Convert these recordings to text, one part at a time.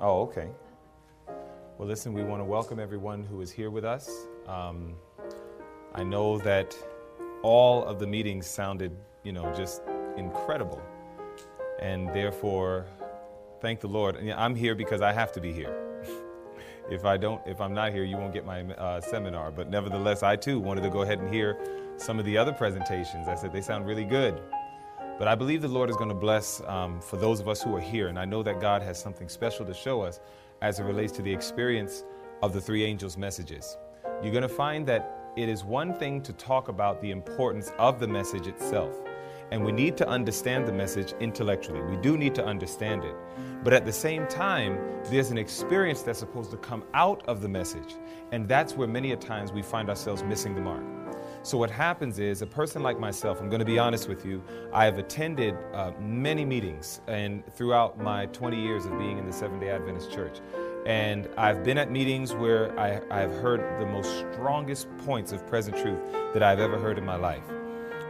Oh, okay. Well, listen, we want to welcome everyone who is here with us. Um, I know that all of the meetings sounded, you know, just incredible. And therefore, thank the Lord. I'm here because I have to be here. if I don't, if I'm not here, you won't get my uh, seminar. But nevertheless, I too wanted to go ahead and hear some of the other presentations. I said they sound really good. But I believe the Lord is going to bless um, for those of us who are here. And I know that God has something special to show us as it relates to the experience of the three angels' messages. You're going to find that it is one thing to talk about the importance of the message itself. And we need to understand the message intellectually. We do need to understand it. But at the same time, there's an experience that's supposed to come out of the message. And that's where many a times we find ourselves missing the mark. So, what happens is a person like myself, I'm going to be honest with you, I have attended uh, many meetings and throughout my 20 years of being in the Seventh day Adventist Church. And I've been at meetings where I, I've heard the most strongest points of present truth that I've ever heard in my life.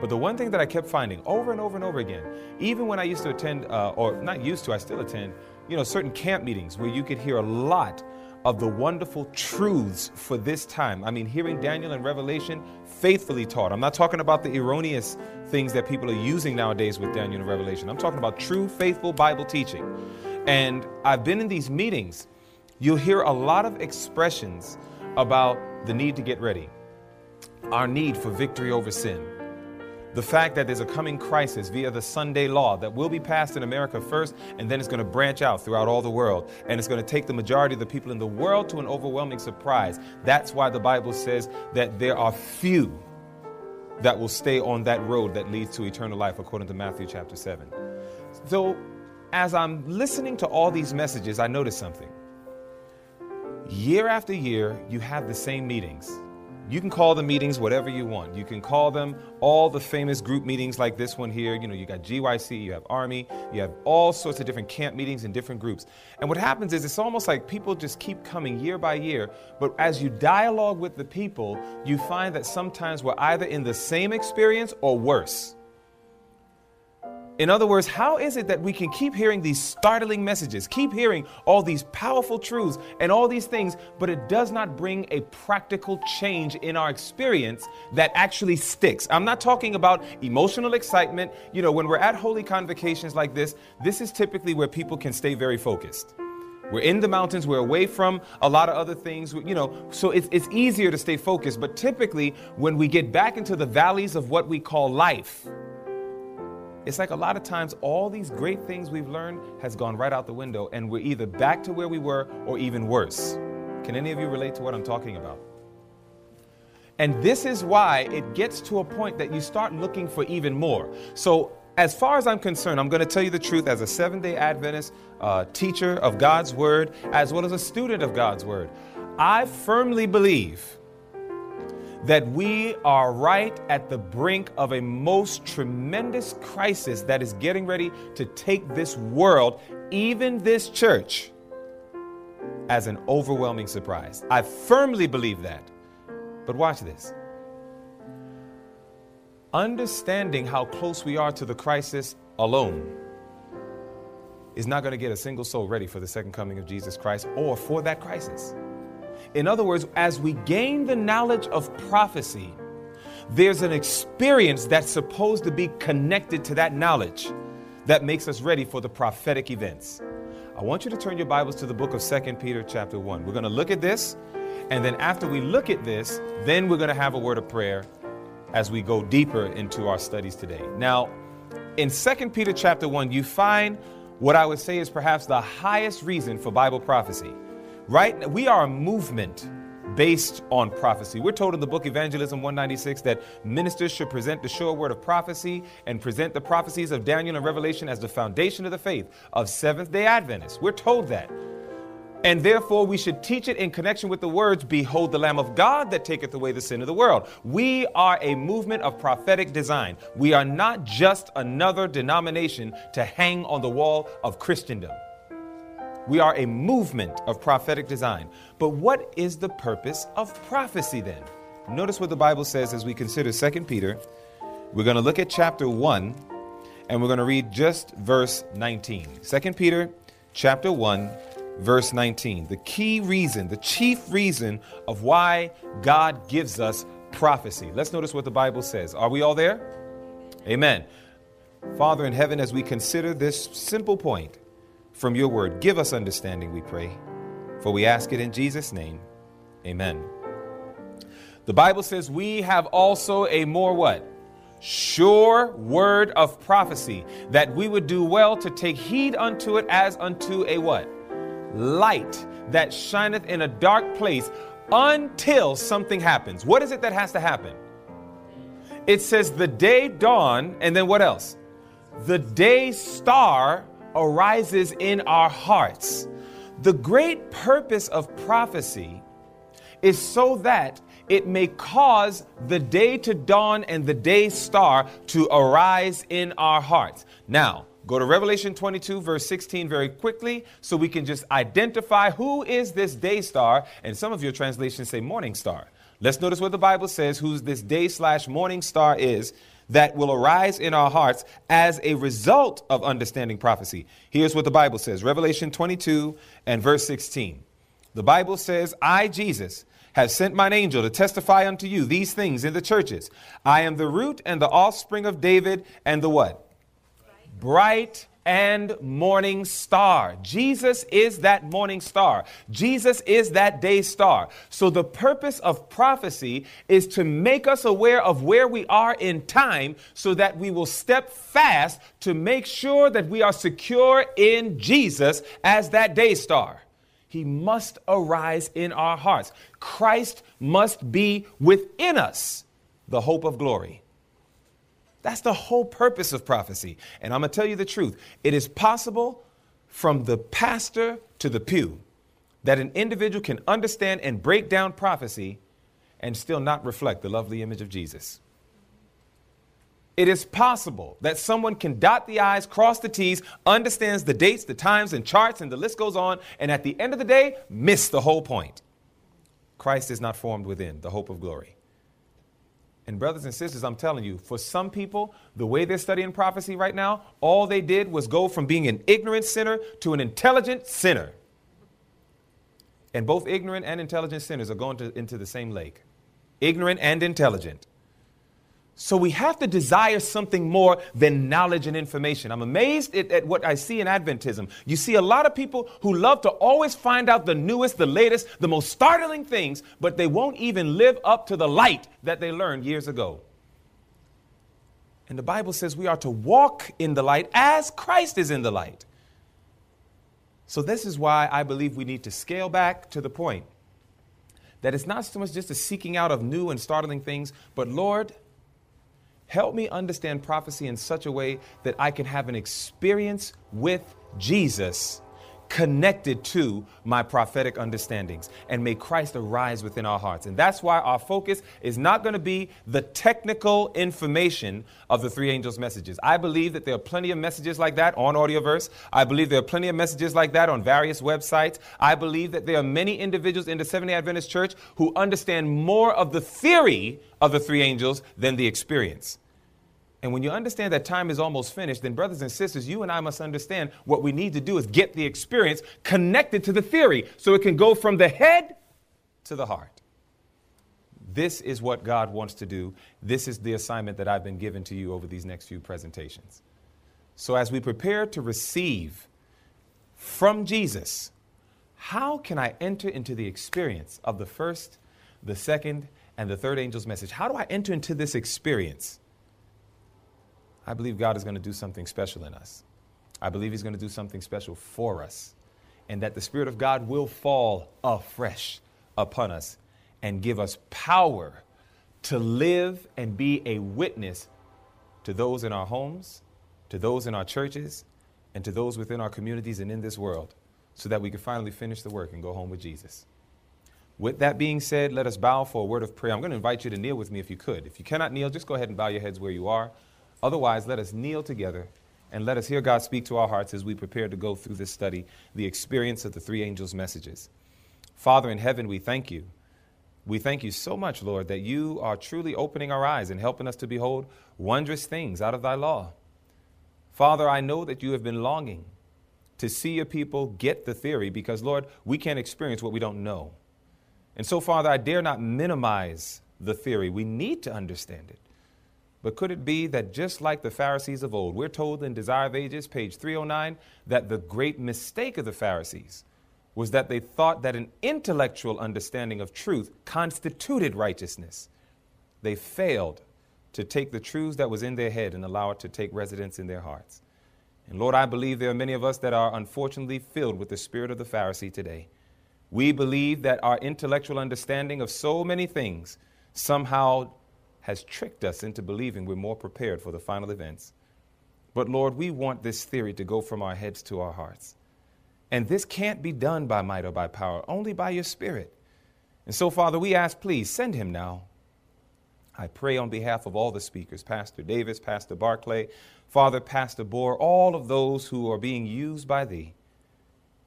But the one thing that I kept finding over and over and over again, even when I used to attend, uh, or not used to, I still attend, you know, certain camp meetings where you could hear a lot of the wonderful truths for this time. I mean, hearing Daniel and Revelation faithfully taught. I'm not talking about the erroneous things that people are using nowadays with Daniel and Revelation. I'm talking about true, faithful Bible teaching. And I've been in these meetings, you'll hear a lot of expressions about the need to get ready, our need for victory over sin the fact that there's a coming crisis via the Sunday law that will be passed in America first, and then it's going to branch out throughout all the world. And it's going to take the majority of the people in the world to an overwhelming surprise. That's why the Bible says that there are few that will stay on that road that leads to eternal life, according to Matthew chapter 7. So, as I'm listening to all these messages, I notice something. Year after year, you have the same meetings you can call the meetings whatever you want. You can call them all the famous group meetings like this one here. You know, you got GYC, you have Army, you have all sorts of different camp meetings and different groups. And what happens is it's almost like people just keep coming year by year. But as you dialogue with the people, you find that sometimes we're either in the same experience or worse. In other words, how is it that we can keep hearing these startling messages, keep hearing all these powerful truths and all these things, but it does not bring a practical change in our experience that actually sticks? I'm not talking about emotional excitement. You know, when we're at holy convocations like this, this is typically where people can stay very focused. We're in the mountains, we're away from a lot of other things, you know, so it's, it's easier to stay focused. But typically, when we get back into the valleys of what we call life, it's like a lot of times all these great things we've learned has gone right out the window and we're either back to where we were or even worse. Can any of you relate to what I'm talking about? And this is why it gets to a point that you start looking for even more. So, as far as I'm concerned, I'm going to tell you the truth as a Seventh day Adventist uh, teacher of God's Word, as well as a student of God's Word. I firmly believe that we are right at the brink of a most tremendous crisis that is getting ready to take this world, even this church, as an overwhelming surprise. I firmly believe that. But watch this. Understanding how close we are to the crisis alone is not going to get a single soul ready for the second coming of Jesus Christ or for that crisis. In other words, as we gain the knowledge of prophecy, there's an experience that's supposed to be connected to that knowledge that makes us ready for the prophetic events. I want you to turn your Bibles to the book of 2 Peter chapter 1. We're going to look at this, and then after we look at this, then we're going to have a word of prayer as we go deeper into our studies today. Now, in 2 Peter chapter 1, you find what I would say is perhaps the highest reason for Bible prophecy right? We are a movement based on prophecy. We're told in the book Evangelism 196 that ministers should present the sure word of prophecy and present the prophecies of Daniel and Revelation as the foundation of the faith of Seventh day Adventists. We're told that. And therefore, we should teach it in connection with the words, Behold the Lamb of God that taketh away the sin of the world. We are a movement of prophetic design. We are not just another denomination to hang on the wall of Christendom. We are a movement of prophetic design. But what is the purpose of prophecy then? Notice what the Bible says as we consider 2 Peter. We're going to look at chapter 1 and we're going to read just verse 19. 2 Peter chapter 1 verse 19. The key reason, the chief reason of why God gives us prophecy. Let's notice what the Bible says. Are we all there? Amen. Father in heaven, as we consider this simple point from your word, give us understanding, we pray. For we ask it in Jesus' name. Amen. The Bible says we have also a more what? Sure word of prophecy, that we would do well to take heed unto it as unto a what? Light that shineth in a dark place until something happens. What is it that has to happen? It says the day dawn, and then what else? The day star arises in our hearts. The great purpose of prophecy is so that it may cause the day to dawn and the day star to arise in our hearts. Now, go to Revelation 22, verse 16, very quickly, so we can just identify who is this day star. And some of your translations say morning star. Let's notice what the Bible says who's this day slash morning star is that will arise in our hearts as a result of understanding prophecy. Here's what the Bible says Revelation 22 and verse 16. The Bible says, I, Jesus, have sent mine angel to testify unto you these things in the churches. I am the root and the offspring of David and the what? Bright, Bright and morning star. Jesus is that morning star. Jesus is that day star. So the purpose of prophecy is to make us aware of where we are in time so that we will step fast to make sure that we are secure in Jesus as that day star. He must arise in our hearts. Christ must be within us, the hope of glory. That's the whole purpose of prophecy. And I'm going to tell you the truth it is possible from the pastor to the pew that an individual can understand and break down prophecy and still not reflect the lovely image of Jesus. It is possible that someone can dot the I's, cross the T's, understands the dates, the times, and charts, and the list goes on, and at the end of the day, miss the whole point. Christ is not formed within, the hope of glory. And, brothers and sisters, I'm telling you, for some people, the way they're studying prophecy right now, all they did was go from being an ignorant sinner to an intelligent sinner. And both ignorant and intelligent sinners are going to, into the same lake. Ignorant and intelligent. So we have to desire something more than knowledge and information. I'm amazed at, at, what I see in Adventism. You see a lot of people who love to always find out the newest, the latest, the most startling things, but they won't even live up to the light that they learned years ago. And the Bible says we are to walk in the light as Christ is in the light. So, this is why I believe we need to scale back to the point that it's not so much just a seeking out of new and startling things, but Lord, Help me understand prophecy in such a way that I can have an experience with Jesus connected to my prophetic understandings and may Christ arise within our hearts. And that's why our focus is not going to be the technical information of the three angels' messages. I believe that there are plenty of messages like that on Audioverse. I believe there are plenty of messages like that on various websites. I believe that there are many individuals in the Seventh day Adventist Church who understand more of the theory of the three angels than the experience. And when you understand that time is almost finished, then, brothers and sisters, you and I must understand what we need to do is get the experience connected to the theory so it can go from the head to the heart. This is what God wants to do. This is the assignment that I've been given to you over these next few presentations. So, as we prepare to receive from Jesus, how can I enter into the experience of the first, the second, and the third angel's message? How do I enter into this experience? I believe God is going to do something special in us. I believe He's going to do something special for us. And that the Spirit of God will fall afresh upon us and give us power to live and be a witness to those in our homes, to those in our churches, and to those within our communities and in this world so that we can finally finish the work and go home with Jesus. With that being said, let us bow for a word of prayer. I'm going to invite you to kneel with me if you could. If you cannot kneel, just go ahead and bow your heads where you are. Otherwise, let us kneel together and let us hear God speak to our hearts as we prepare to go through this study, the experience of the three angels' messages. Father in heaven, we thank you. We thank you so much, Lord, that you are truly opening our eyes and helping us to behold wondrous things out of thy law. Father, I know that you have been longing to see your people get the theory because, Lord, we can't experience what we don't know. And so, Father, I dare not minimize the theory. We need to understand it. But could it be that just like the Pharisees of old, we're told in Desire of Ages, page 309, that the great mistake of the Pharisees was that they thought that an intellectual understanding of truth constituted righteousness. They failed to take the truths that was in their head and allow it to take residence in their hearts. And Lord, I believe there are many of us that are unfortunately filled with the spirit of the Pharisee today. We believe that our intellectual understanding of so many things somehow has tricked us into believing we're more prepared for the final events. But Lord, we want this theory to go from our heads to our hearts. And this can't be done by might or by power, only by your Spirit. And so, Father, we ask, please send him now. I pray on behalf of all the speakers, Pastor Davis, Pastor Barclay, Father, Pastor Bohr, all of those who are being used by thee.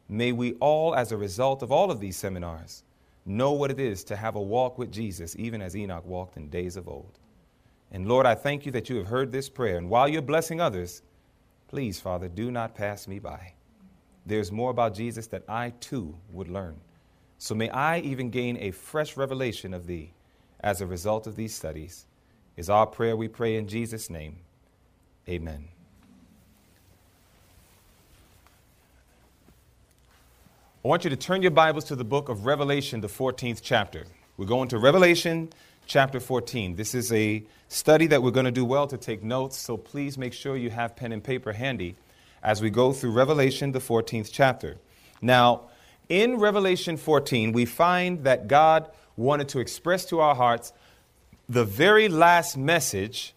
May we all, as a result of all of these seminars, know what it is to have a walk with Jesus, even as Enoch walked in days of old. And Lord, I thank you that you have heard this prayer. And while you're blessing others, please, Father, do not pass me by. There's more about Jesus that I too would learn. So may I even gain a fresh revelation of thee as a result of these studies. Is our prayer we pray in Jesus' name. Amen. I want you to turn your Bibles to the book of Revelation, the 14th chapter. We're going to Revelation chapter 14. This is a study that we're going to do well to take notes, so please make sure you have pen and paper handy as we go through Revelation, the 14th chapter. Now, in Revelation 14, we find that God wanted to express to our hearts the very last message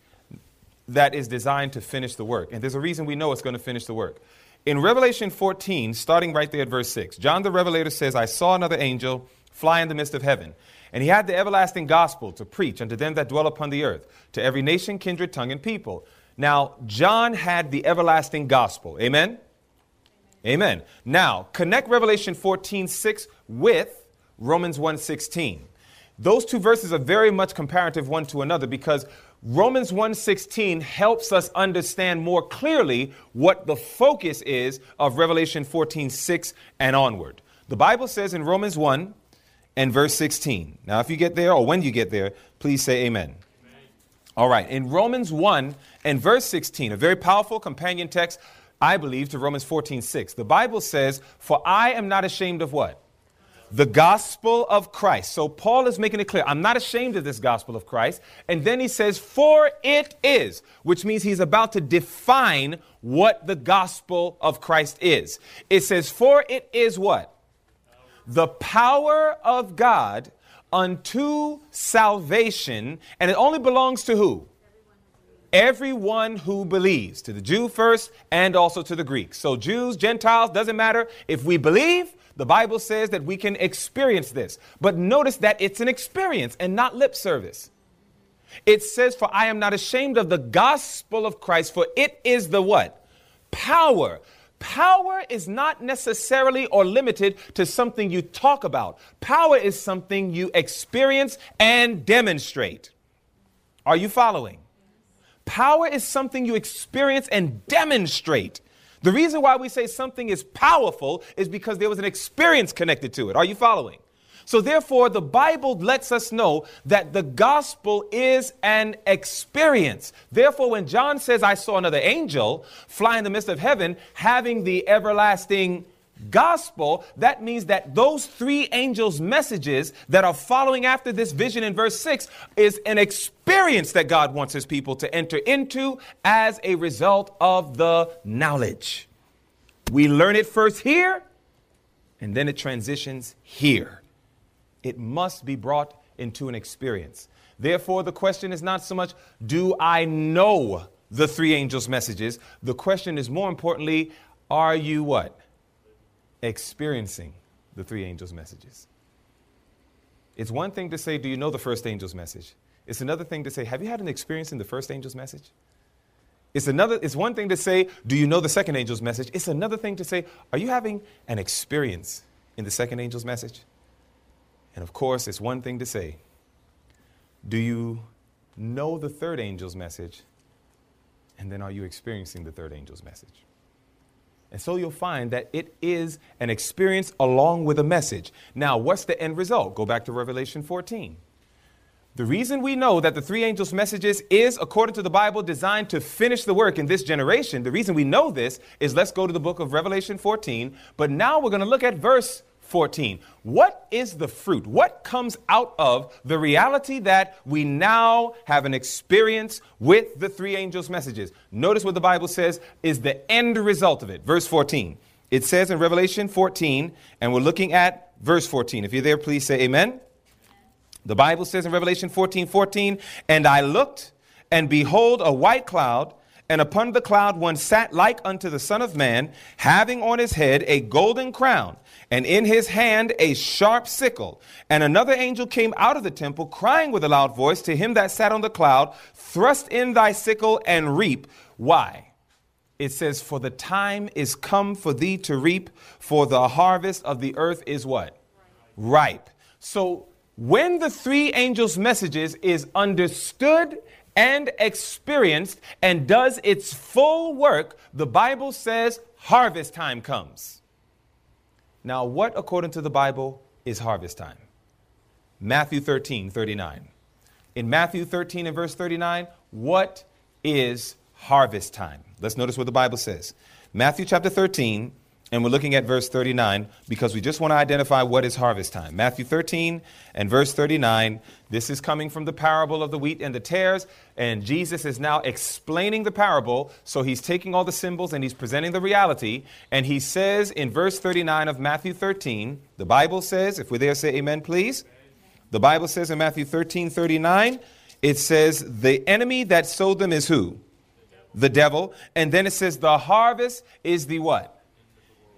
that is designed to finish the work. And there's a reason we know it's going to finish the work. In Revelation 14, starting right there at verse 6, John the Revelator says, I saw another angel fly in the midst of heaven. And he had the everlasting gospel to preach unto them that dwell upon the earth, to every nation, kindred, tongue, and people. Now, John had the everlasting gospel. Amen? Amen. Amen. Now, connect Revelation 14, 6 with Romans 1, 16. Those two verses are very much comparative one to another because Romans 1:16 helps us understand more clearly what the focus is of Revelation 14:6 and onward. The Bible says in Romans 1 and verse 16. Now if you get there or when you get there, please say amen. amen. All right, in Romans 1 and verse 16, a very powerful companion text I believe to Romans 14:6. The Bible says, "For I am not ashamed of what? The gospel of Christ. So Paul is making it clear I'm not ashamed of this gospel of Christ. And then he says, For it is, which means he's about to define what the gospel of Christ is. It says, For it is what? The power of God unto salvation. And it only belongs to who? Everyone who believes, to the Jew first and also to the Greek. So, Jews, Gentiles, doesn't matter. If we believe, the Bible says that we can experience this. But notice that it's an experience and not lip service. It says, For I am not ashamed of the gospel of Christ, for it is the what? Power. Power is not necessarily or limited to something you talk about. Power is something you experience and demonstrate. Are you following? Power is something you experience and demonstrate. The reason why we say something is powerful is because there was an experience connected to it. Are you following? So, therefore, the Bible lets us know that the gospel is an experience. Therefore, when John says, I saw another angel fly in the midst of heaven, having the everlasting gospel, that means that those three angels' messages that are following after this vision in verse 6 is an experience that God wants his people to enter into as a result of the knowledge. We learn it first here, and then it transitions here. It must be brought into an experience. Therefore, the question is not so much, do I know the three angels' messages? The question is more importantly, are you what? Experiencing the three angels' messages. It's one thing to say, Do you know the first angel's message? It's another thing to say, Have you had an experience in the first angel's message? It's another it's one thing to say, Do you know the second angel's message? It's another thing to say, Are you having an experience in the second angel's message? And of course, it's one thing to say, Do you know the third angel's message? And then are you experiencing the third angel's message? And so you'll find that it is an experience along with a message. Now, what's the end result? Go back to Revelation 14. The reason we know that the three angels' messages is, according to the Bible, designed to finish the work in this generation, the reason we know this is let's go to the book of Revelation 14. But now we're going to look at verse 14. What is the fruit? What comes out of the reality that we now have an experience with the three angels' messages? Notice what the Bible says is the end result of it. Verse 14. It says in Revelation 14, and we're looking at verse 14. If you're there, please say amen. The Bible says in Revelation 14 14, and I looked, and behold, a white cloud, and upon the cloud one sat like unto the Son of Man, having on his head a golden crown, and in his hand a sharp sickle. And another angel came out of the temple, crying with a loud voice to him that sat on the cloud, Thrust in thy sickle and reap. Why? It says, For the time is come for thee to reap, for the harvest of the earth is what? Ripe. So when the three angels' messages is understood and experienced and does its full work, the Bible says harvest time comes. Now, what, according to the Bible, is harvest time? Matthew 13, 39. In Matthew 13 and verse 39, what is harvest time? Let's notice what the Bible says. Matthew chapter 13 and we're looking at verse 39 because we just want to identify what is harvest time. Matthew 13 and verse 39. This is coming from the parable of the wheat and the tares. And Jesus is now explaining the parable. So he's taking all the symbols and he's presenting the reality. And he says in verse 39 of Matthew 13, the Bible says, if we're there, say amen, please. The Bible says in Matthew 13 39, it says, The enemy that sowed them is who? The devil. The devil. And then it says, The harvest is the what?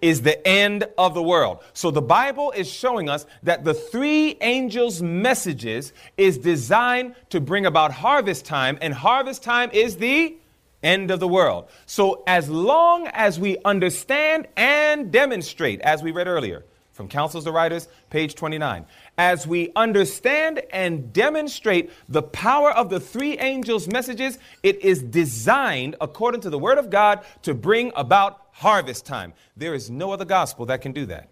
Is the end of the world. So the Bible is showing us that the three angels' messages is designed to bring about harvest time, and harvest time is the end of the world. So as long as we understand and demonstrate, as we read earlier from Counsels to Writers, page 29, as we understand and demonstrate the power of the three angels' messages, it is designed, according to the Word of God, to bring about harvest time. There is no other gospel that can do that.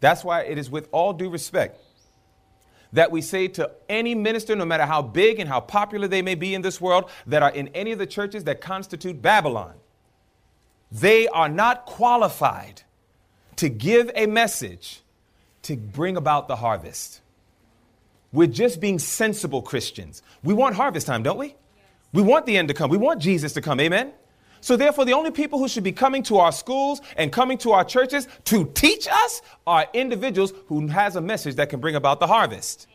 That's why it is with all due respect that we say to any minister, no matter how big and how popular they may be in this world, that are in any of the churches that constitute Babylon, they are not qualified to give a message to bring about the harvest. We're just being sensible Christians. We want harvest time, don't we? Yes. We want the end to come. We want Jesus to come. Amen? So, therefore, the only people who should be coming to our schools and coming to our churches to teach us are individuals who has a message that can bring about the harvest.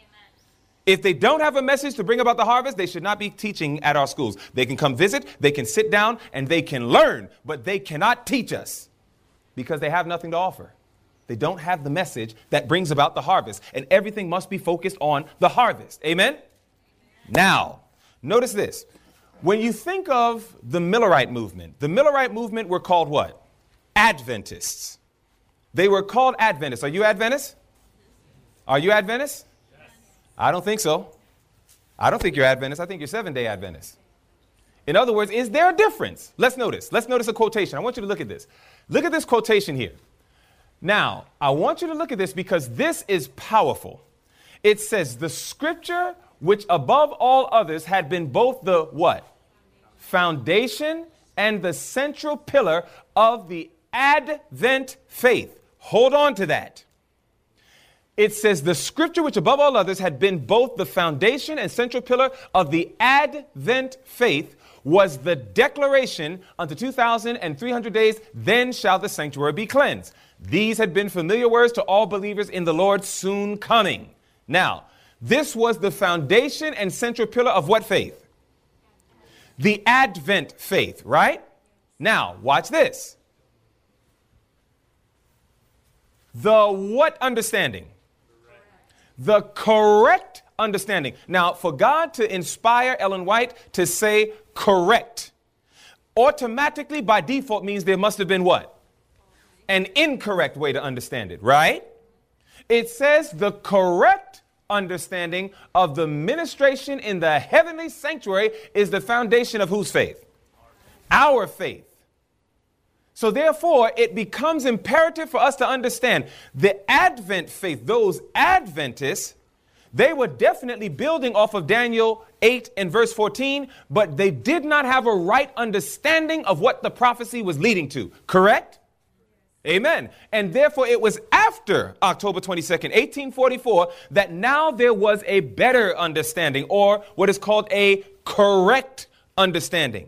If they don't have a message to bring about the harvest, they should not be teaching at our schools. They can come visit, they can sit down, and they can learn, but they cannot teach us because they have nothing to offer. They don't have the message that brings about the harvest, and everything must be focused on the harvest. Amen? Amen. Now, notice this. When you think of the Millerite movement, the Millerite movement were called what? Adventists. They were called Adventists. Are you Adventists? Are you Adventists? Yes. I don't think so. I don't think you're Adventist. I think you're seven day Adventist. In other words, is there a difference? Let's notice. Let's notice a quotation. I want you to look at this. Look at this quotation here. Now, I want you to look at this because this is powerful. It says, The scripture which above all others had been both the what? Foundation and the central pillar of the Advent faith. Hold on to that. It says, the scripture which above all others had been both the foundation and central pillar of the Advent faith was the declaration unto 2,300 days, then shall the sanctuary be cleansed. These had been familiar words to all believers in the Lord's soon coming. Now, this was the foundation and central pillar of what faith? The Advent faith, right? Now, watch this. The what understanding? The correct understanding. Now, for God to inspire Ellen White to say correct, automatically by default means there must have been what? An incorrect way to understand it, right? It says the correct understanding of the ministration in the heavenly sanctuary is the foundation of whose faith? Our faith. So, therefore, it becomes imperative for us to understand the Advent faith, those Adventists, they were definitely building off of Daniel 8 and verse 14, but they did not have a right understanding of what the prophecy was leading to. Correct? Amen. And therefore, it was after October 22nd, 1844, that now there was a better understanding, or what is called a correct understanding.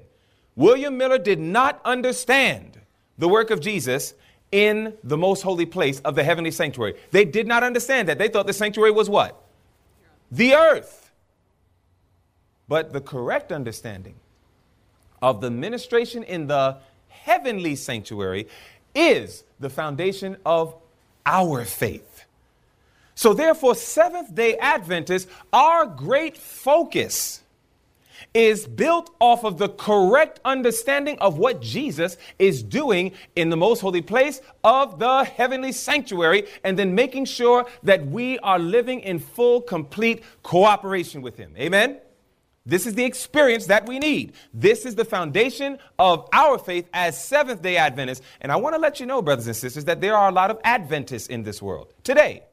William Miller did not understand the work of Jesus in the most holy place of the heavenly sanctuary. They did not understand that. They thought the sanctuary was what? The earth. But the correct understanding of the ministration in the heavenly sanctuary is the foundation of our faith. So, therefore, Seventh day Adventists, our great focus is built off of the correct understanding of what Jesus is doing in the most holy place of the heavenly sanctuary, and then making sure that we are living in full, complete cooperation with Him. Amen? This is the experience that we need. This is the foundation of our faith as Seventh day Adventists. And I want to let you know, brothers and sisters, that there are a lot of Adventists in this world today.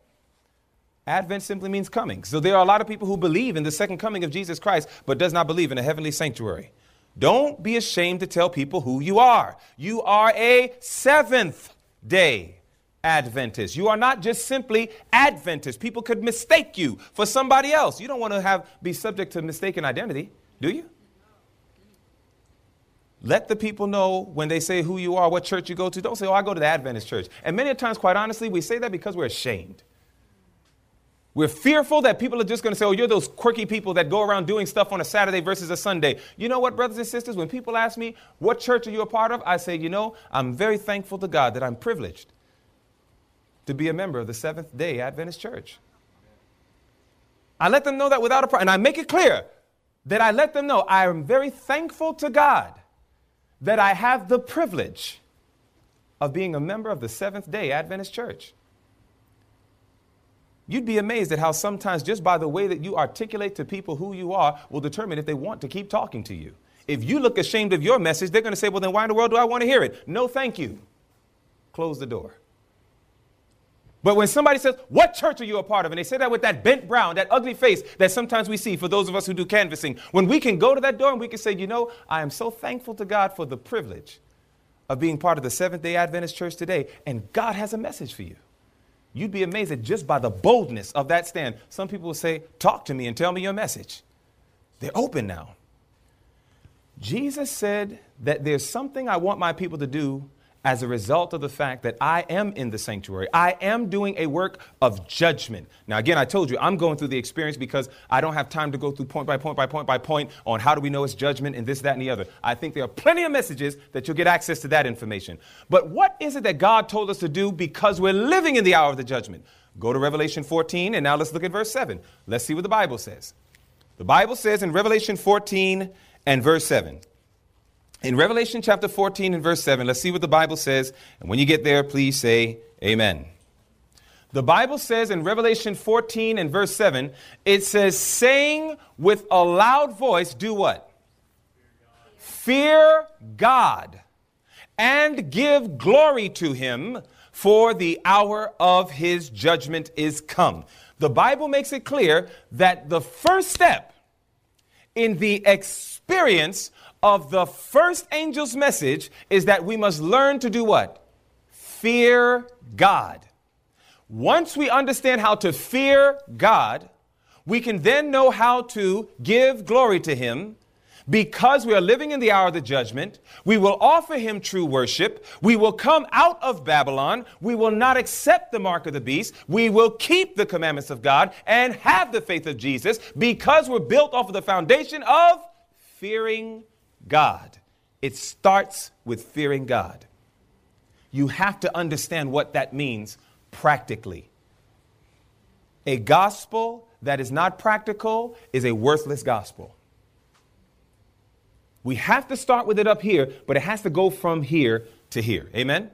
Advent simply means coming. So there are a lot of people who believe in the second coming of Jesus Christ, but does not believe in a heavenly sanctuary. Don't be ashamed to tell people who you are. You are a seventh day Adventist. You are not just simply Adventist. People could mistake you for somebody else. You don't want to have be subject to mistaken identity, do you? Let the people know when they say who you are, what church you go to. Don't say, oh, I go to the Adventist church. And many times, quite honestly, we say that because we're ashamed. We're fearful that people are just going to say, oh, you're those quirky people that go around doing stuff on a Saturday versus a Sunday. You know what, brothers and sisters? When people ask me, what church are you a part of? I say, you know, I'm very thankful to God that I'm privileged to be a member of the Seventh day Adventist Church. I let them know that without a problem. And I make it clear that I let them know I am very thankful to God that I have the privilege of being a member of the Seventh day Adventist Church. You'd be amazed at how sometimes just by the way that you articulate to people who you are will determine if they want to keep talking to you. If you look ashamed of your message, they're going to say, Well, then why in the world do I want to hear it? No, thank you. Close the door. But when somebody says, What church are you a part of? and they say that with that bent brow, that ugly face that sometimes we see for those of us who do canvassing, when we can go to that door and we can say, You know, I am so thankful to God for the privilege of being part of the Seventh day Adventist church today, and God has a message for you. You'd be amazed at just by the boldness of that stand. Some people will say, Talk to me and tell me your message. They're open now. Jesus said that there's something I want my people to do as a result of the fact that I am in the sanctuary. I am doing a work of judgment. Now, again, I told you I'm going through the experience because I don't have time to go through point by point by point by point on how do we know it's judgment and this, that, and the other. I think there are plenty of messages that you'll get access to that information. But what is it that God told us to do because we're living in the hour of the judgment? Go to Revelation 14, and now let's look at verse 7. Let's see what the Bible says. The Bible says in Revelation 14 and verse 7 in Revelation chapter 14 and verse 7, let's see what the Bible says. And when you get there, please say amen. The Bible says in Revelation 14 and verse 7, it says, saying with a loud voice, do what? Fear God and give glory to him, for the hour of his judgment is come. The Bible makes it clear that the first step in the experience of the first angel's message is that we must learn to do what? Fear God. Once we understand how to fear God, we can then know how to give glory to Him. Because we are living in the hour of the judgment, we will offer him true worship. We will come out of Babylon. We will not accept the mark of the beast. We will keep the commandments of God and have the faith of Jesus because we're built off of the foundation of fearing God. It starts with fearing God. You have to understand what that means practically. A gospel that is not practical is a worthless gospel. We have to start with it up here, but it has to go from here to here. Amen?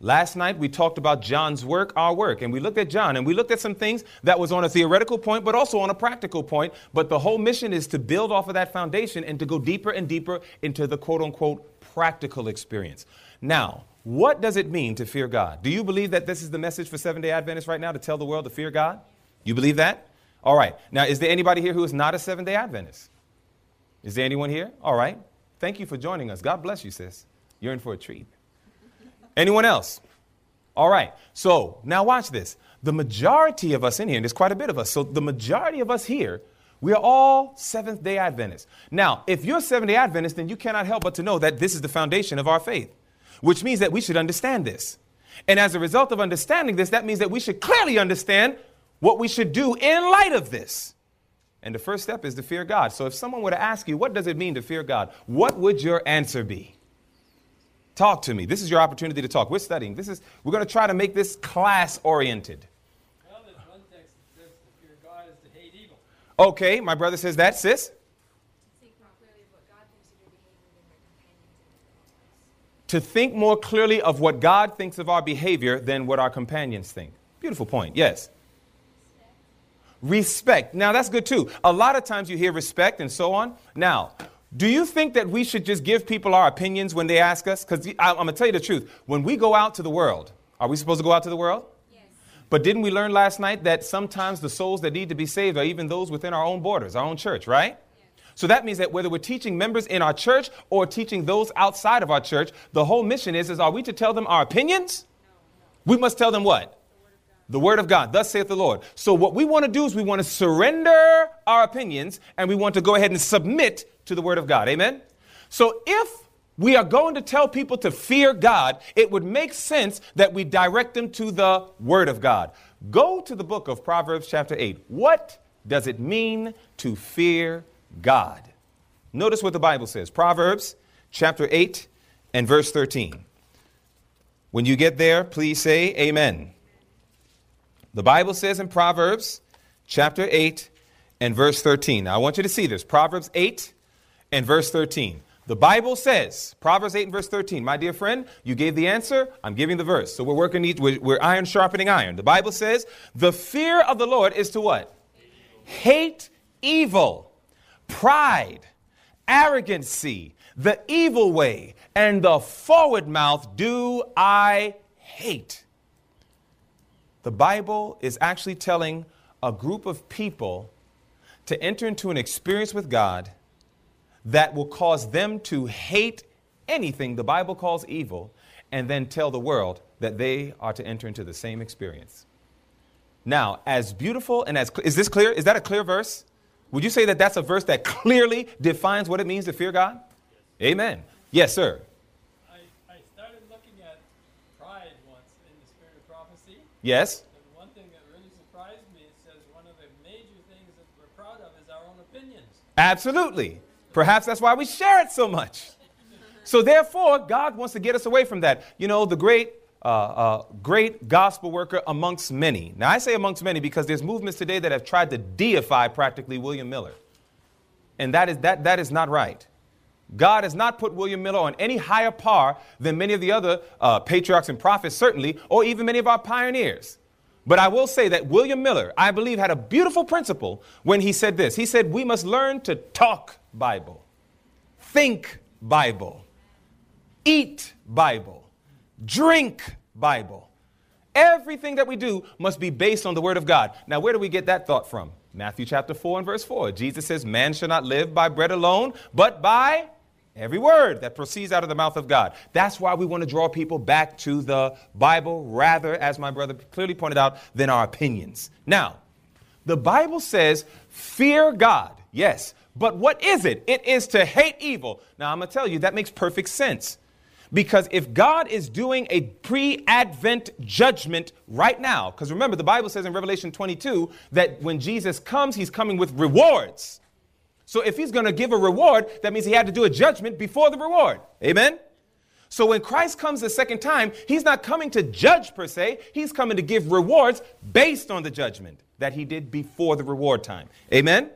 Last night we talked about John's work, our work, and we looked at John and we looked at some things that was on a theoretical point, but also on a practical point. But the whole mission is to build off of that foundation and to go deeper and deeper into the quote unquote practical experience. Now, what does it mean to fear God? Do you believe that this is the message for Seven day Adventists right now to tell the world to fear God? You believe that? All right. Now, is there anybody here who is not a Seven day Adventist? Is there anyone here? All right. Thank you for joining us. God bless you, sis. You're in for a treat. Anyone else? All right. So now watch this. The majority of us in here, and there's quite a bit of us, so the majority of us here, we are all Seventh day Adventists. Now, if you're Seventh day Adventist, then you cannot help but to know that this is the foundation of our faith, which means that we should understand this. And as a result of understanding this, that means that we should clearly understand what we should do in light of this. And the first step is to fear God. So if someone were to ask you, what does it mean to fear God? What would your answer be? Talk to me. This is your opportunity to talk. We're studying. This is we're going to try to make this class oriented. Well, text that says to fear God is to hate evil. Okay, my brother says that, sis. To think more clearly of what God thinks of our behavior than what our companions think. Beautiful point. Yes. Respect. Now, that's good too. A lot of times you hear respect and so on. Now, do you think that we should just give people our opinions when they ask us? Because I'm going to tell you the truth. When we go out to the world, are we supposed to go out to the world? Yes. But didn't we learn last night that sometimes the souls that need to be saved are even those within our own borders, our own church, right? Yes. So that means that whether we're teaching members in our church or teaching those outside of our church, the whole mission is, is are we to tell them our opinions? No, no. We must tell them what? The word of God. Thus saith the Lord. So what we want to do is we want to surrender our opinions and we want to go ahead and submit to the Word of God. Amen? So if we are going to tell people to fear God, it would make sense that we direct them to the Word of God. Go to the book of Proverbs, chapter 8. What does it mean to fear God? Notice what the Bible says Proverbs, chapter 8, and verse 13. When you get there, please say amen. The Bible says in Proverbs, chapter 8, and verse 13. Now, I want you to see this. Proverbs 8, and verse 13. The Bible says, Proverbs 8 and verse 13, my dear friend, you gave the answer, I'm giving the verse. So we're working, each, we're, we're iron sharpening iron. The Bible says, the fear of the Lord is to what? Hate evil, pride, arrogancy, the evil way, and the forward mouth do I hate. The Bible is actually telling a group of people to enter into an experience with God that will cause them to hate anything the Bible calls evil and then tell the world that they are to enter into the same experience. Now, as beautiful and as is this clear? Is that a clear verse? Would you say that that's a verse that clearly defines what it means to fear God? Yes. Amen. Yes, sir. I, I started looking at pride once in the spirit of prophecy. Yes. And one thing that really surprised me, it says one of the major things that we're proud of is our own opinions. Absolutely. Perhaps that's why we share it so much. So therefore, God wants to get us away from that. You know, the great uh, uh, great gospel worker amongst many. Now, I say amongst many because there's movements today that have tried to deify practically William Miller. And that is, that, that is not right. God has not put William Miller on any higher par than many of the other uh, patriarchs and prophets, certainly, or even many of our pioneers. But I will say that William Miller, I believe, had a beautiful principle when he said this. He said, We must learn to talk Bible, think Bible, eat Bible, drink Bible. Everything that we do must be based on the Word of God. Now, where do we get that thought from? Matthew chapter 4 and verse 4. Jesus says, Man shall not live by bread alone, but by every word that proceeds out of the mouth of God. That's why we want to draw people back to the Bible rather, as my brother clearly pointed out, than our opinions. Now, the Bible says, Fear God. Yes, but what is it? It is to hate evil. Now, I'm going to tell you, that makes perfect sense. Because if God is doing a pre Advent judgment right now, because remember, the Bible says in Revelation 22 that when Jesus comes, he's coming with rewards. So if he's going to give a reward, that means he had to do a judgment before the reward. Amen? So when Christ comes the second time, he's not coming to judge per se, he's coming to give rewards based on the judgment that he did before the reward time. Amen?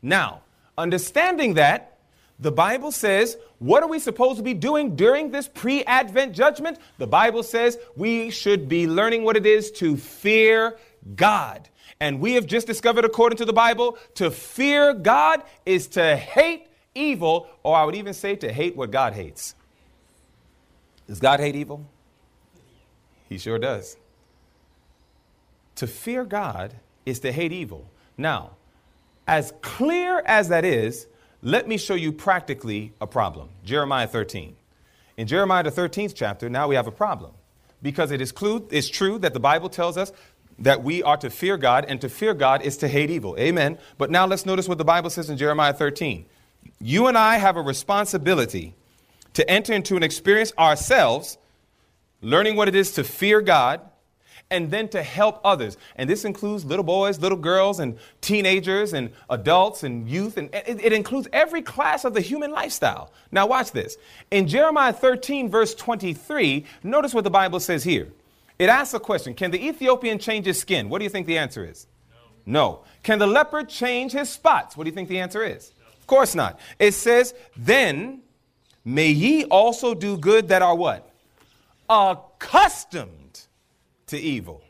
Now, Understanding that, the Bible says, what are we supposed to be doing during this pre Advent judgment? The Bible says we should be learning what it is to fear God. And we have just discovered, according to the Bible, to fear God is to hate evil, or I would even say to hate what God hates. Does God hate evil? He sure does. To fear God is to hate evil. Now, as clear as that is, let me show you practically a problem. Jeremiah 13. In Jeremiah the 13th chapter, now we have a problem because it is true that the Bible tells us that we are to fear God, and to fear God is to hate evil. Amen. But now let's notice what the Bible says in Jeremiah 13. You and I have a responsibility to enter into an experience ourselves, learning what it is to fear God, and then to help others. And this includes little boys, little girls, and teenagers, and adults, and youth, and it, it, includes every class of the human lifestyle. Now, watch this. In Jeremiah 13, verse 23, notice what the Bible says here. It asks a question Can the Ethiopian change his skin? What do you think the answer is? No. no. Can the leopard change his spots? What do you think the answer is? No. Of course not. It says, Then may ye also do good that are what? Accustomed to evil.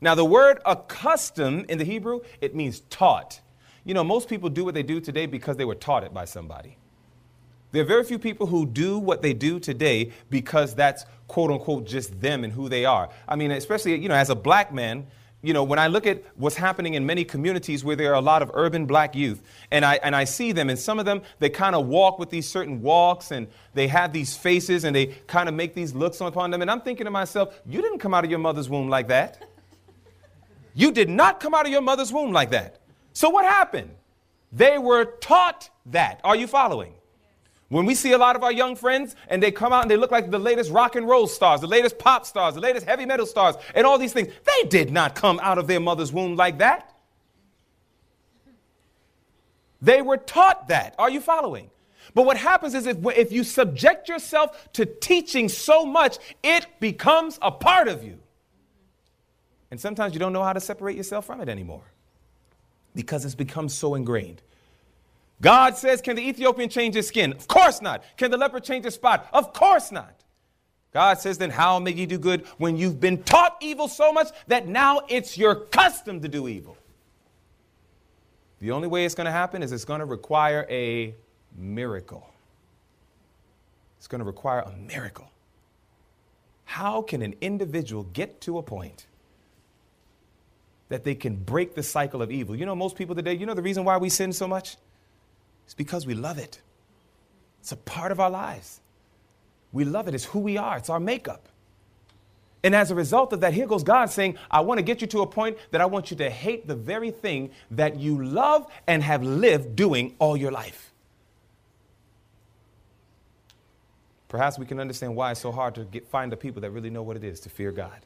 Now, the word accustomed in the Hebrew, it means taught. You know, most people do what they do today because they were taught it by somebody. There are very few people who do what they do today because that's quote unquote just them and who they are. I mean, especially, you know, as a black man, you know, when I look at what's happening in many communities where there are a lot of urban black youth, and I, and I see them, and some of them, they kind of walk with these certain walks, and they have these faces, and they kind of make these looks upon them. And I'm thinking to myself, you didn't come out of your mother's womb like that. You did not come out of your mother's womb like that. So what happened? They were taught that. Are you following? When we see a lot of our young friends and they come out and they look like the latest rock and roll stars, the latest pop stars, the latest heavy metal stars, and all these things, they did not come out of their mother's womb like that. They were taught that. Are you following? But what happens is if, if you subject yourself to teaching so much, it becomes a part of you. And sometimes you don't know how to separate yourself from it anymore because it's become so ingrained. God says, Can the Ethiopian change his skin? Of course not. Can the leper change his spot? Of course not. God says, Then how may you do good when you've been taught evil so much that now it's your custom to do evil? The only way it's going to happen is it's going to require a miracle. It's going to require a miracle. How can an individual get to a point that they can break the cycle of evil? You know, most people today, you know the reason why we sin so much? It's because we love it. It's a part of our lives. We love it. It's who we are, it's our makeup. And as a result of that, here goes God saying, I want to get you to a point that I want you to hate the very thing that you love and have lived doing all your life. Perhaps we can understand why it's so hard to get, find the people that really know what it is to fear God.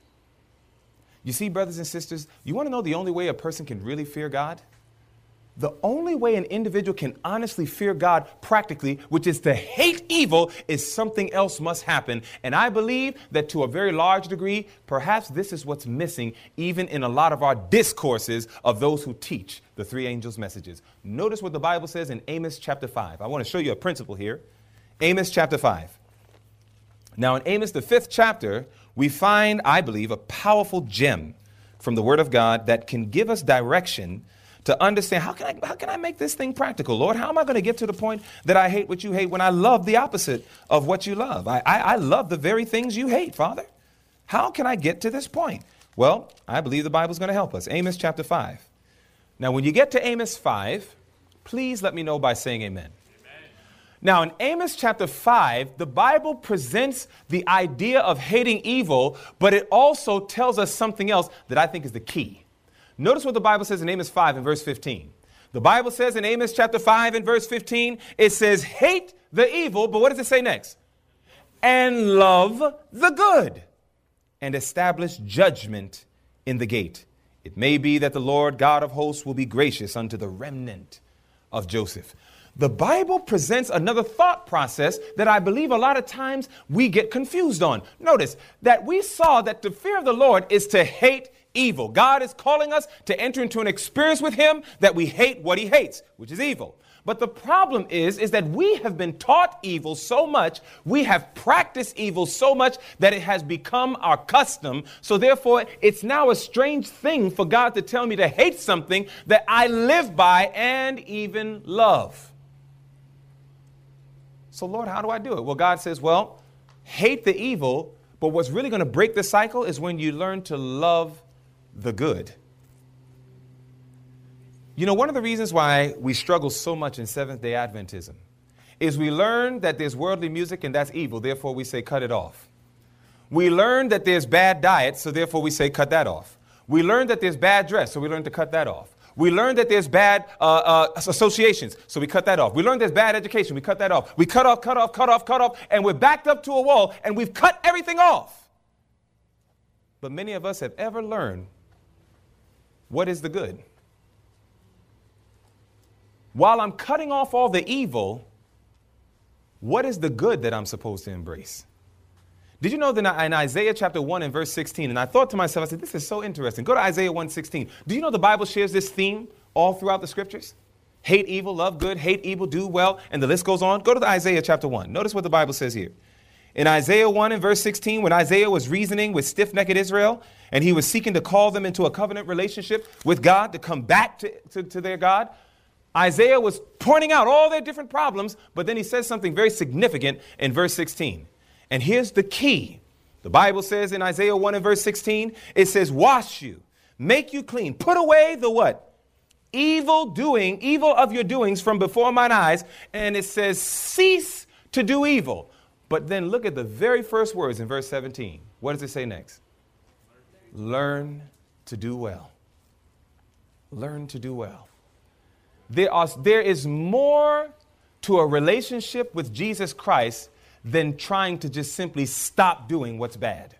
You see, brothers and sisters, you want to know the only way a person can really fear God? The only way an individual can honestly fear God practically, which is to hate evil, is something else must happen. And I believe that to a very large degree, perhaps this is what's missing even in a lot of our discourses of those who teach the three angels' messages. Notice what the Bible says in Amos chapter 5. I want to show you a principle here. Amos chapter 5. Now, in Amos, the fifth chapter, we find, I believe, a powerful gem from the Word of God that can give us direction to understand how can I how can I make this thing practical, Lord? How am I going to get to the point that I hate what you hate when I love the opposite of what you love? I, I, I love the very things you hate, Father. How can I get to this point? Well, I believe the Bible is going to help us. Amos chapter 5. Now, when you get to Amos 5, please let me know by saying amen. Now, in Amos chapter 5, the Bible presents the idea of hating evil, but it also tells us something else that I think is the key. Notice what the Bible says in Amos 5 and verse 15. The Bible says in Amos chapter 5 and verse 15, it says, Hate the evil, but what does it say next? And love the good, and establish judgment in the gate. It may be that the Lord God of hosts will be gracious unto the remnant of Joseph. The Bible presents another thought process that I believe a lot of times we get confused on. Notice that we saw that the fear of the Lord is to hate evil. God is calling us to enter into an experience with Him that we hate what He hates, which is evil. But the problem is, is that we have been taught evil so much, we have practiced evil so much that it has become our custom. So therefore, it's now a strange thing for God to tell me to hate something that I live by and even love. So Lord, how do I do it? Well, God says, well, hate the evil, but what's really going to break the cycle is when you learn to love the good. You know, one of the reasons why we struggle so much in Seventh day Adventism is we learn that there's worldly music and that's evil, therefore we say cut it off. We learn that there's bad diet, so therefore we say cut that off. We learn that there's bad dress, so we learn to cut that off. We learn that there's bad uh, uh, associations, so we cut that off. We learn there's bad education, we cut that off. We cut off, cut off, cut off, cut off, and we're backed up to a wall and we've cut everything off. But many of us have ever learned what is the good. While I'm cutting off all the evil, what is the good that I'm supposed to embrace? Did you know that in Isaiah chapter 1 and verse 16, and I thought to myself, I said, this is so interesting. Go to Isaiah 1 16. Do you know the Bible shares this theme all throughout the scriptures? Hate evil, love good, hate evil, do well, and the list goes on. Go to the Isaiah chapter 1. Notice what the Bible says here. In Isaiah 1 and verse 16, when Isaiah was reasoning with stiff necked Israel, and he was seeking to call them into a covenant relationship with God, to come back to, to, to their God, Isaiah was pointing out all their different problems, but then he says something very significant in verse 16. And here's the key. The Bible says in Isaiah 1 and verse 16, it says, Wash you, make you clean, put away the what? Evil doing, evil of your doings from before mine eyes. And it says, Cease to do evil. But then look at the very first words in verse 17. What does it say next? Learn to do well. Learn to do well. There, are, there is more to a relationship with Jesus Christ than trying to just simply stop doing what's bad.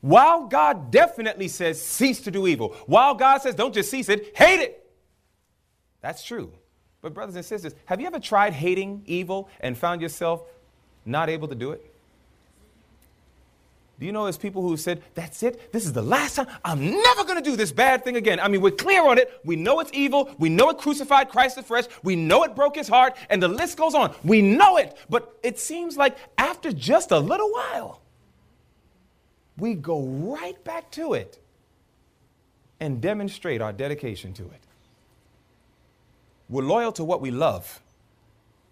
While God definitely says cease to do evil, while God says don't just cease it, hate it. That's true. But, brothers and sisters, have you ever tried hating evil and found yourself not able to do it? Do you know there's people who said, That's it, this is the last time, I'm never gonna do this bad thing again. I mean, we're clear on it. We know it's evil. We know it crucified Christ afresh. We know it broke his heart, and the list goes on. We know it. But it seems like after just a little while, we go right back to it and demonstrate our dedication to it. We're loyal to what we love.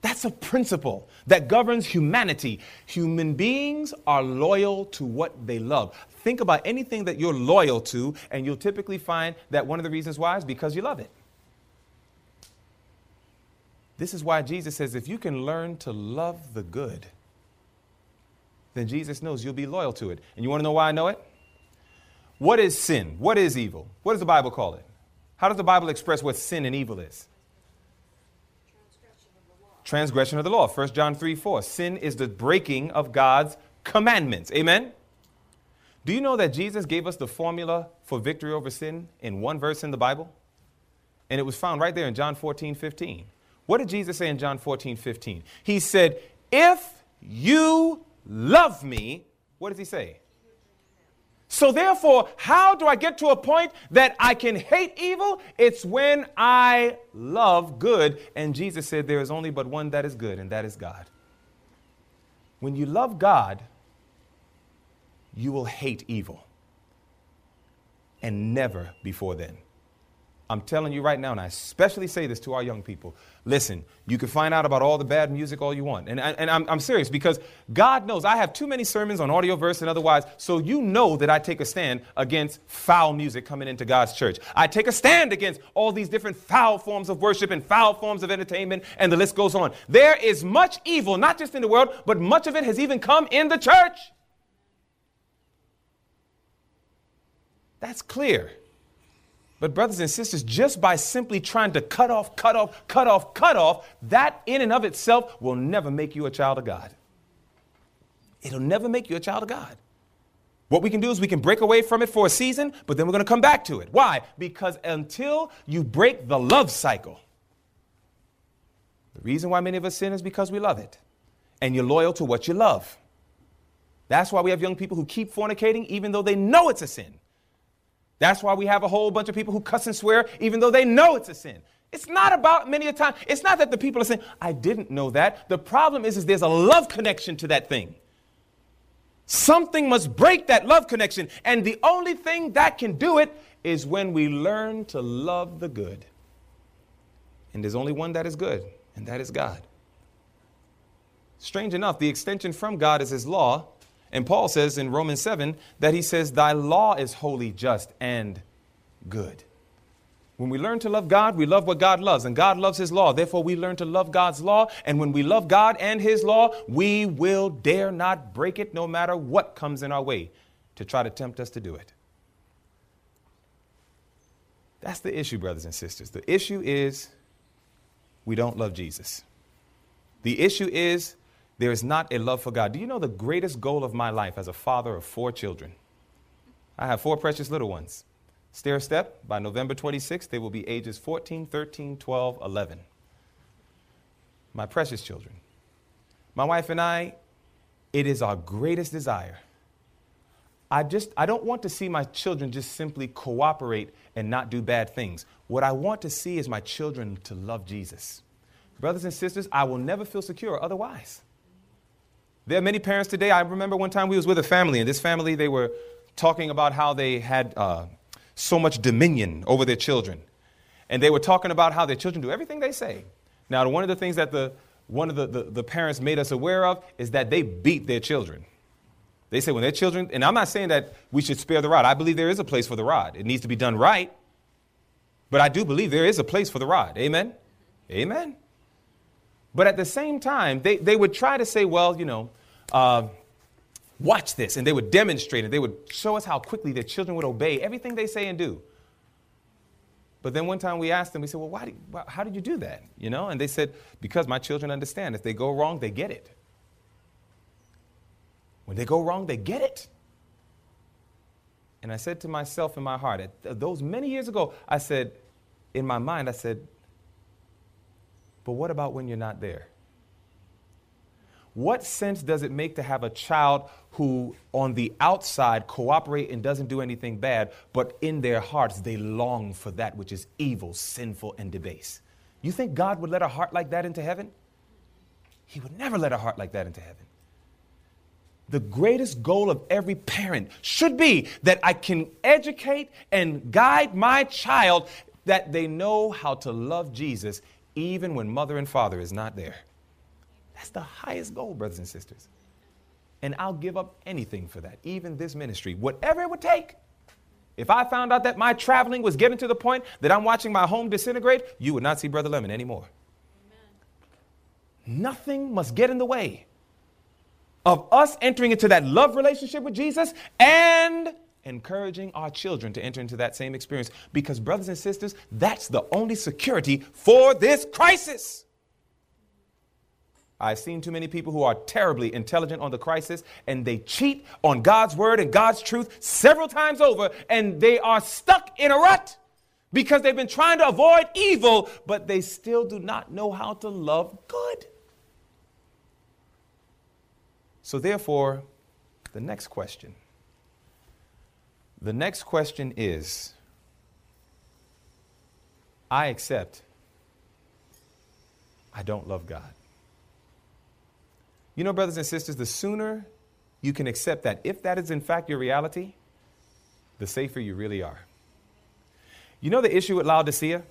That's a principle that governs humanity. Human beings are loyal to what they love. Think about anything that you're loyal to, and you'll typically find that one of the reasons why is because you love it. This is why Jesus says if you can learn to love the good, then Jesus knows you'll be loyal to it. And you want to know why I know it? What is sin? What is evil? What does the Bible call it? How does the Bible express what sin and evil is? Transgression of the law. 1 John 3 4. Sin is the breaking of God's commandments. Amen? Do you know that Jesus gave us the formula for victory over sin in one verse in the Bible? And it was found right there in John 14 15. What did Jesus say in John 14 15? He said, If you love me, what does he say? So, therefore, how do I get to a point that I can hate evil? It's when I love good. And Jesus said, There is only but one that is good, and that is God. When you love God, you will hate evil. And never before then. I'm telling you right now, and I especially say this to our young people listen, you can find out about all the bad music all you want. And, and I'm, I'm serious because God knows I have too many sermons on Audioverse and otherwise, so you know that I take a stand against foul music coming into God's church. I take a stand against all these different foul forms of worship and foul forms of entertainment, and the list goes on. There is much evil, not just in the world, but much of it has even come in the church. That's clear. But, brothers and sisters, just by simply trying to cut off, cut off, cut off, cut off, that in and of itself will never make you a child of God. It'll never make you a child of God. What we can do is we can break away from it for a season, but then we're going to come back to it. Why? Because until you break the love cycle, the reason why many of us sin is because we love it. And you're loyal to what you love. That's why we have young people who keep fornicating even though they know it's a sin. That's why we have a whole bunch of people who cuss and swear even though they know it's a sin. It's not about many a time. It's not that the people are saying, I didn't know that. The problem is, is there's a love connection to that thing. Something must break that love connection. And the only thing that can do it is when we learn to love the good. And there's only one that is good, and that is God. Strange enough, the extension from God is his law. And Paul says in Romans 7 that he says, Thy law is holy, just, and good. When we learn to love God, we love what God loves, and God loves His law. Therefore, we learn to love God's law. And when we love God and His law, we will dare not break it no matter what comes in our way to try to tempt us to do it. That's the issue, brothers and sisters. The issue is we don't love Jesus. The issue is there is not a love for God. Do you know the greatest goal of my life as a father of four children? I have four precious little ones. Stair step, by November 26th, they will be ages 14, 13, 12, 11. My precious children. My wife and I, it is our greatest desire. I just I don't want to see my children just simply cooperate and not do bad things. What I want to see is my children to love Jesus. Brothers and sisters, I will never feel secure otherwise. There are many parents today. I remember one time we was with a family, and this family they were talking about how they had uh, so much dominion over their children. And they were talking about how their children do everything they say. Now, one of the things that the, one of the, the, the parents made us aware of is that they beat their children. They say when their children, and I'm not saying that we should spare the rod. I believe there is a place for the rod. It needs to be done right. But I do believe there is a place for the rod. Amen? Amen. But at the same time, they, they would try to say, well, you know, uh, Watch this. And they would demonstrate it. They would show us how quickly their children would obey everything they say and do. But then one time we asked them, we said, well, why do, why, how did you do that? You know, and they said, because my children understand. If they go wrong, they get it. When they go wrong, they get it. And I said to myself in my heart, at those many years ago, I said, in my mind, I said, but what about when you're not there? What sense does it make to have a child who on the outside cooperate and doesn't do anything bad, but in their hearts they long for that which is evil, sinful, and debased? You think God would let a heart like that into heaven? He would never let a heart like that into heaven. The greatest goal of every parent should be that I can educate and guide my child that they know how to love Jesus even when mother and father is not there. That's the highest goal, brothers and sisters. And I'll give up anything for that, even this ministry, whatever it would take. If I found out that my traveling was getting to the point that I'm watching my home disintegrate, you would not see Brother Lemon anymore. Amen. Nothing must get in the way of us entering into that love relationship with Jesus and encouraging our children to enter into that same experience. Because, brothers and sisters, that's the only security for this crisis. I've seen too many people who are terribly intelligent on the crisis and they cheat on God's word and God's truth several times over and they are stuck in a rut because they've been trying to avoid evil, but they still do not know how to love good. So, therefore, the next question. The next question is I accept I don't love God. You know, brothers and sisters, the sooner you can accept that, if that is in fact your reality, the safer you really are. You know the issue with Laodicea?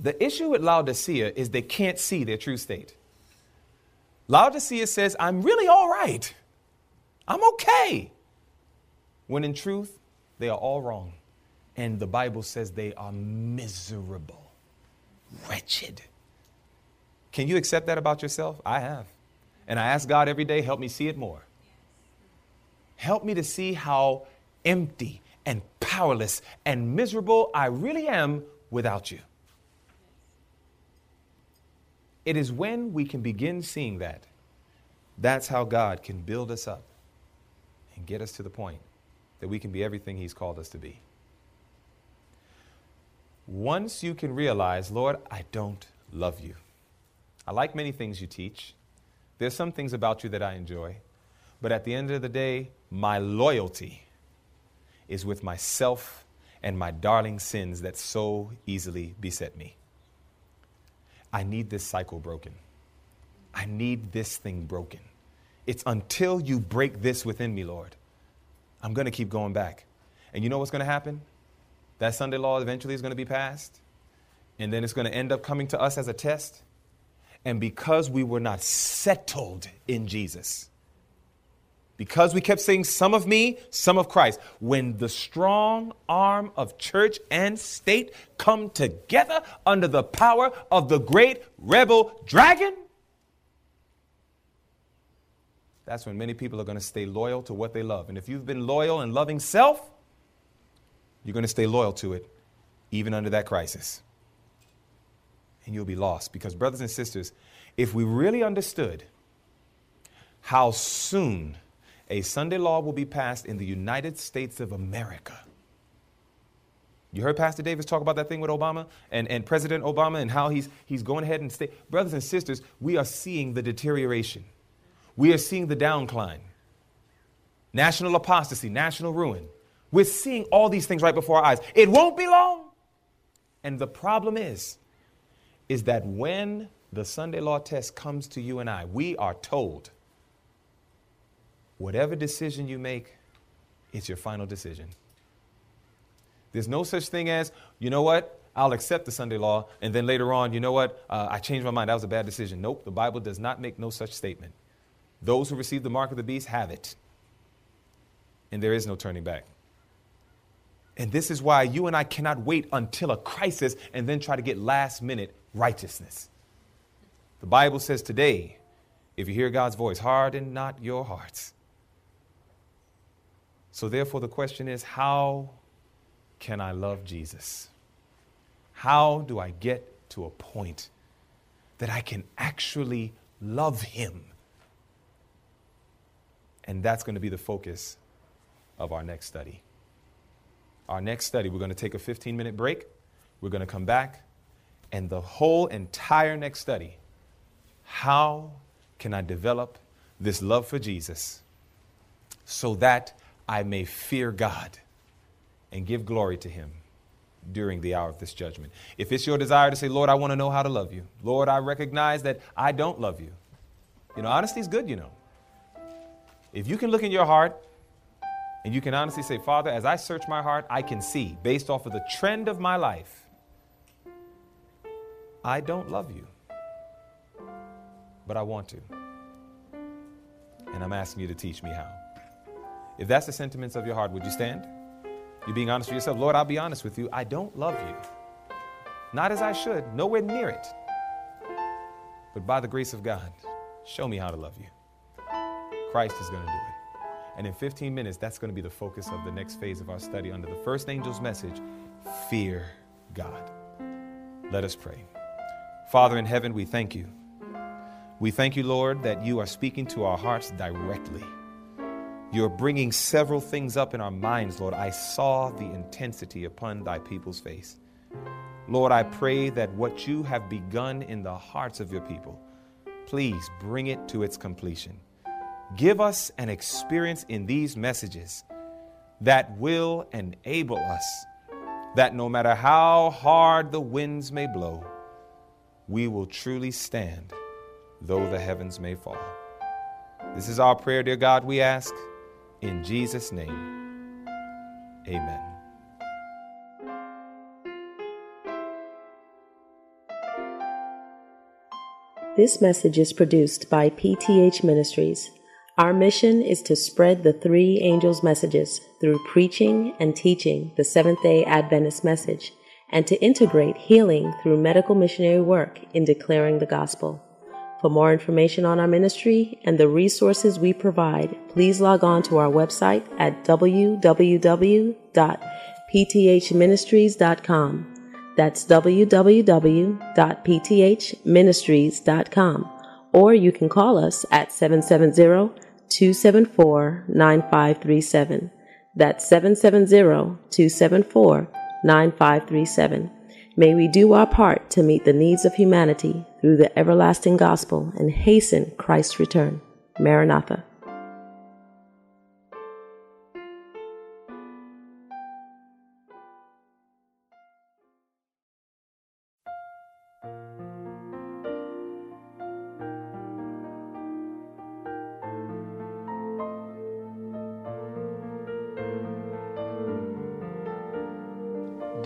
The issue with Laodicea is they can't see their true state. Laodicea says, I'm really all right. I'm okay. When in truth, they are all wrong. And the Bible says they are miserable, wretched. Can you accept that about yourself? I have. And I ask God every day, help me see it more. Help me to see how empty and powerless and miserable I really am without you. It is when we can begin seeing that, that's how God can build us up and get us to the point that we can be everything He's called us to be. Once you can realize, Lord, I don't love you. I like many things you teach. There's some things about you that I enjoy, but at the end of the day, my loyalty is with myself and my darling sins that so easily beset me. I need this cycle broken. I need this thing broken. It's until you break this within me, Lord. I'm going to keep going back. And you know what's going to happen? That Sunday law eventually is going to be passed. And then it's going to end up coming to us as a test. and because we were not settled in Jesus. Because we kept saying, some of me, some of Christ. When the strong arm of church and state come together under the power of the great rebel dragon, that's when many people are going to stay loyal to what they love. And if you've been loyal and loving self, you're going to stay loyal to it even under that crisis. And you'll be lost because, brothers and sisters, if we really understood how soon a Sunday law will be passed in the United States of America. You heard Pastor Davis talk about that thing with Obama and, and President Obama and how he's, he's going ahead and stay. Brothers and sisters, we are seeing the deterioration. We are seeing the downcline, national apostasy, national ruin. We're seeing all these things right before our eyes. It won't be long. And the problem is, is that when the Sunday law test comes to you and I, we are told whatever decision you make, it's your final decision. There's no such thing as, you know what, I'll accept the Sunday law, and then later on, you know what, uh, I changed my mind, that was a bad decision. Nope, the Bible does not make no such statement. Those who receive the mark of the beast have it. And there is no turning back. And this is why you and I cannot wait until a crisis and then try to get last minute righteousness. The Bible says today, if you hear God's voice, harden not your hearts. So, therefore, the question is how can I love Jesus? How do I get to a point that I can actually love him? And that's going to be the focus of our next study. Our next study, we're going to take a 15 minute break. We're going to come back. And the whole entire next study how can I develop this love for Jesus so that I may fear God and give glory to Him during the hour of this judgment? If it's your desire to say, Lord, I want to know how to love you, Lord, I recognize that I don't love you. You know, honesty is good, you know. If you can look in your heart and you can honestly say, Father, as I search my heart, I can see, based off of the trend of my life, I don't love you. But I want to. And I'm asking you to teach me how. If that's the sentiments of your heart, would you stand? You're being honest with yourself, Lord, I'll be honest with you. I don't love you. Not as I should, nowhere near it. But by the grace of God, show me how to love you. Christ is going to do it. And in 15 minutes, that's going to be the focus of the next phase of our study under the first angel's message fear God. Let us pray. Father in heaven, we thank you. We thank you, Lord, that you are speaking to our hearts directly. You're bringing several things up in our minds, Lord. I saw the intensity upon thy people's face. Lord, I pray that what you have begun in the hearts of your people, please bring it to its completion. Give us an experience in these messages that will enable us that no matter how hard the winds may blow, we will truly stand, though the heavens may fall. This is our prayer, dear God, we ask. In Jesus' name, amen. This message is produced by PTH Ministries our mission is to spread the three angels' messages through preaching and teaching the Seventh day Adventist message and to integrate healing through medical missionary work in declaring the gospel. For more information on our ministry and the resources we provide, please log on to our website at www.pthministries.com. That's www.pthministries.com. Or you can call us at 770 274 9537. That's 770 274 9537. May we do our part to meet the needs of humanity through the everlasting gospel and hasten Christ's return. Maranatha.